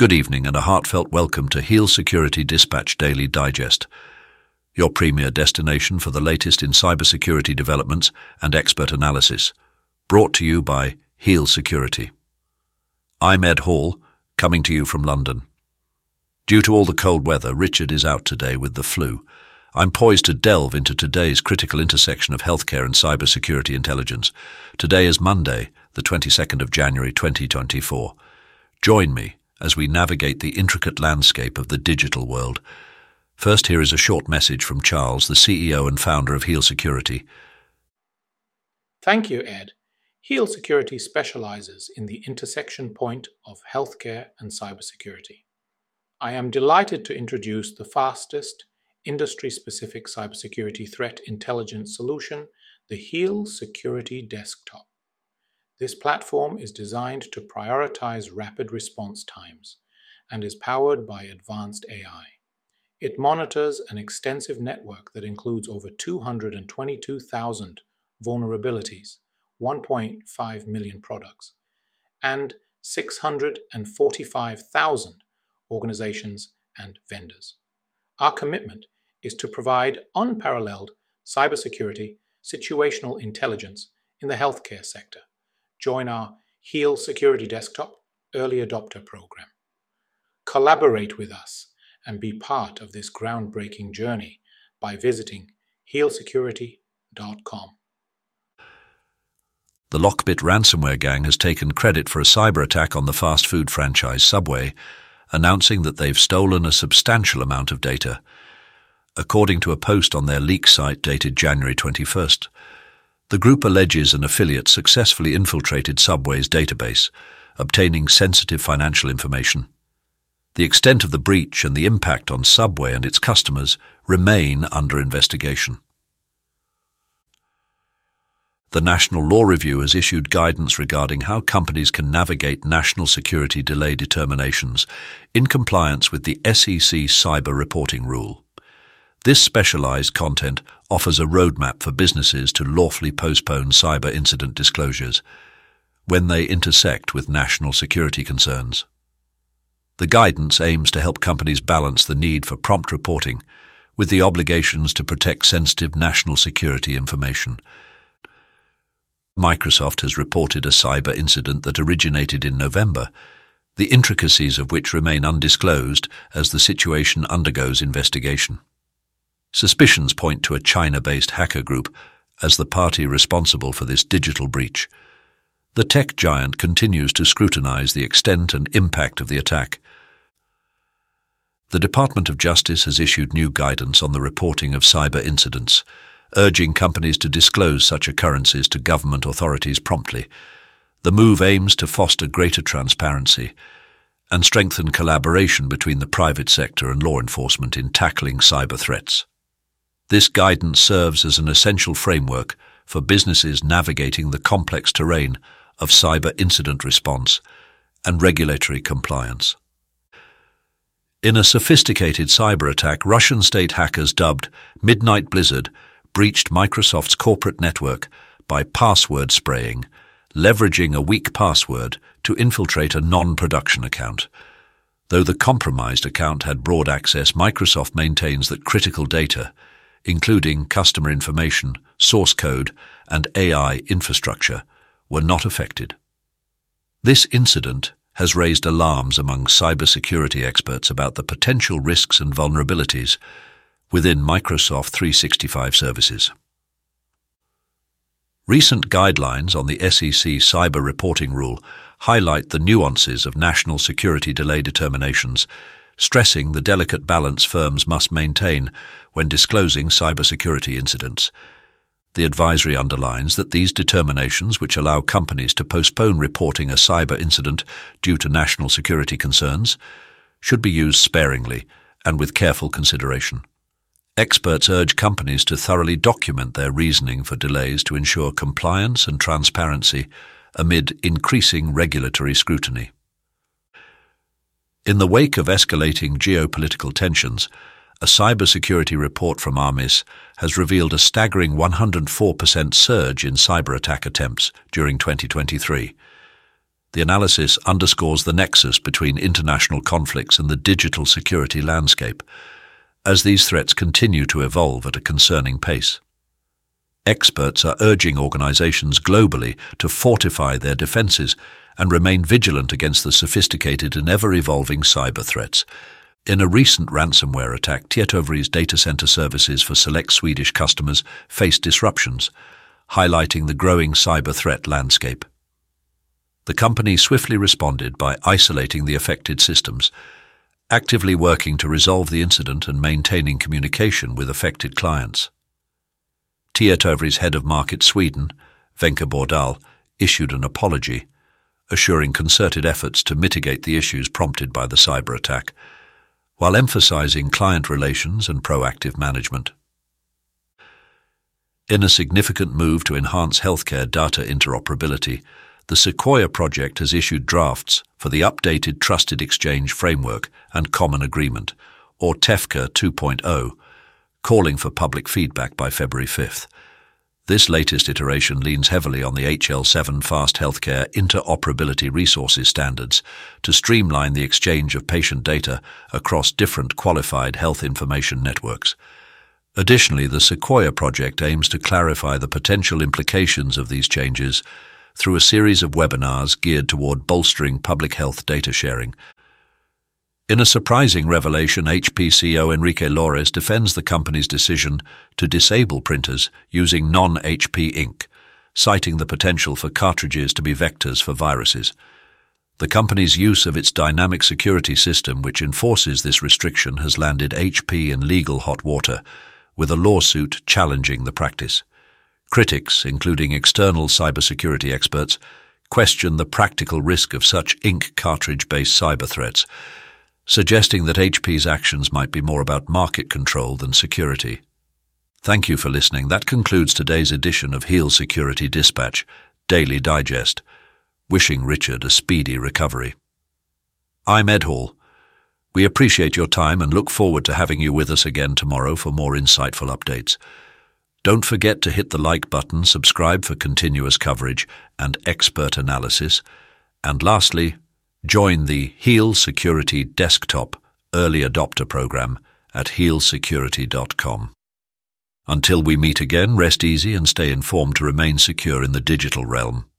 Good evening and a heartfelt welcome to Heal Security Dispatch Daily Digest, your premier destination for the latest in cybersecurity developments and expert analysis, brought to you by Heal Security. I'm Edd Hall, coming to you from London. Due to all the cold weather, Richard is out today with the flu. I'm poised to delve into today's critical intersection of healthcare and cybersecurity intelligence. Today is Monday, the 22nd of January 2024. Join me as we navigate the intricate landscape of the digital world. First, here is a short message from Charles, the CEO and founder of Heal Security. Thank you, Ed. Heal Security specializes in the intersection point of healthcare and cybersecurity. I am delighted to introduce the fastest, industry specific cybersecurity threat intelligence solution, the Heal Security Desktop. This platform is designed to prioritize rapid response times and is powered by advanced AI. It monitors an extensive network that includes over 222,000 vulnerabilities, 1.5 million products, and 645,000 organizations and vendors. Our commitment is to provide unparalleled cybersecurity situational intelligence in the healthcare sector join our Heal Security Desktop Early Adopter Program. Collaborate with us and be part of this groundbreaking journey by visiting healsecurity.com. The Lockbit ransomware gang has taken credit for a cyber attack on the fast food franchise Subway, announcing that they've stolen a substantial amount of data. According to a post on their leak site dated January 21st, the group alleges an affiliate successfully infiltrated Subway's database, obtaining sensitive financial information. The extent of the breach and the impact on Subway and its customers remain under investigation. The National Law Review has issued guidance regarding how companies can navigate national security delay determinations in compliance with the SEC Cyber Reporting Rule. This specialized content offers a roadmap for businesses to lawfully postpone cyber incident disclosures when they intersect with national security concerns. The guidance aims to help companies balance the need for prompt reporting with the obligations to protect sensitive national security information. Microsoft has reported a cyber incident that originated in November, the intricacies of which remain undisclosed as the situation undergoes investigation. Suspicions point to a China-based hacker group as the party responsible for this digital breach. The tech giant continues to scrutinize the extent and impact of the attack. The Department of Justice has issued new guidance on the reporting of cyber incidents, urging companies to disclose such occurrences to government authorities promptly. The move aims to foster greater transparency and strengthen collaboration between the private sector and law enforcement in tackling cyber threats. This guidance serves as an essential framework for businesses navigating the complex terrain of cyber incident response and regulatory compliance. In a sophisticated cyber attack, Russian state hackers dubbed Midnight Blizzard breached Microsoft's corporate network by password spraying, leveraging a weak password to infiltrate a non-production account. Though the compromised account had broad access, Microsoft maintains that critical data, including customer information, source code, and AI infrastructure, were not affected. This incident has raised alarms among cybersecurity experts about the potential risks and vulnerabilities within Microsoft 365 services. Recent guidelines on the SEC cyber reporting rule highlight the nuances of national security delay determinations stressing the delicate balance firms must maintain when disclosing cybersecurity incidents. The advisory underlines that these determinations, which allow companies to postpone reporting a cyber incident due to national security concerns, should be used sparingly and with careful consideration. Experts urge companies to thoroughly document their reasoning for delays to ensure compliance and transparency amid increasing regulatory scrutiny. In the wake of escalating geopolitical tensions, a cybersecurity report from Armis has revealed a staggering 104% surge in cyber attack attempts during 2023. The analysis underscores the nexus between international conflicts and the digital security landscape, as these threats continue to evolve at a concerning pace. Experts are urging organizations globally to fortify their defenses and remain vigilant against the sophisticated and ever-evolving cyber threats. In a recent ransomware attack, Tietoevry's data center services for select Swedish customers faced disruptions, highlighting the growing cyber threat landscape. The company swiftly responded by isolating the affected systems, actively working to resolve the incident and maintaining communication with affected clients. Tietoevry's head of market Sweden, Venka Bordal, issued an apology, assuring concerted efforts to mitigate the issues prompted by the cyber attack, while emphasizing client relations and proactive management. In a significant move to enhance healthcare data interoperability, the Sequoia project has issued drafts for the updated Trusted Exchange Framework and Common Agreement, or TEFCA 2.0, calling for public feedback by February 5th. This latest iteration leans heavily on the HL7 Fast Healthcare Interoperability Resources Standards to streamline the exchange of patient data across different qualified health information networks. Additionally, the Sequoia project aims to clarify the potential implications of these changes through a series of webinars geared toward bolstering public health data sharing. In a surprising revelation, HP CEO Enrique Lores defends the company's decision to disable printers using non-HP ink, citing the potential for cartridges to be vectors for viruses. The company's use of its dynamic security system, which enforces this restriction, has landed HP in legal hot water, with a lawsuit challenging the practice. Critics, including external cybersecurity experts, question the practical risk of such ink cartridge-based cyber threats, suggesting that HP's actions might be more about market control than security. Thank you for listening. That concludes today's edition of Heal Security Dispatch, Daily Digest. Wishing Richard a speedy recovery. I'm Edd Hall. We appreciate your time and look forward to having you with us again tomorrow for more insightful updates. Don't forget to hit the like button, subscribe for continuous coverage and expert analysis, and lastly, join the Heal Security Desktop Early Adopter Program at healsecurity.com. Until we meet again, rest easy and stay informed to remain secure in the digital realm.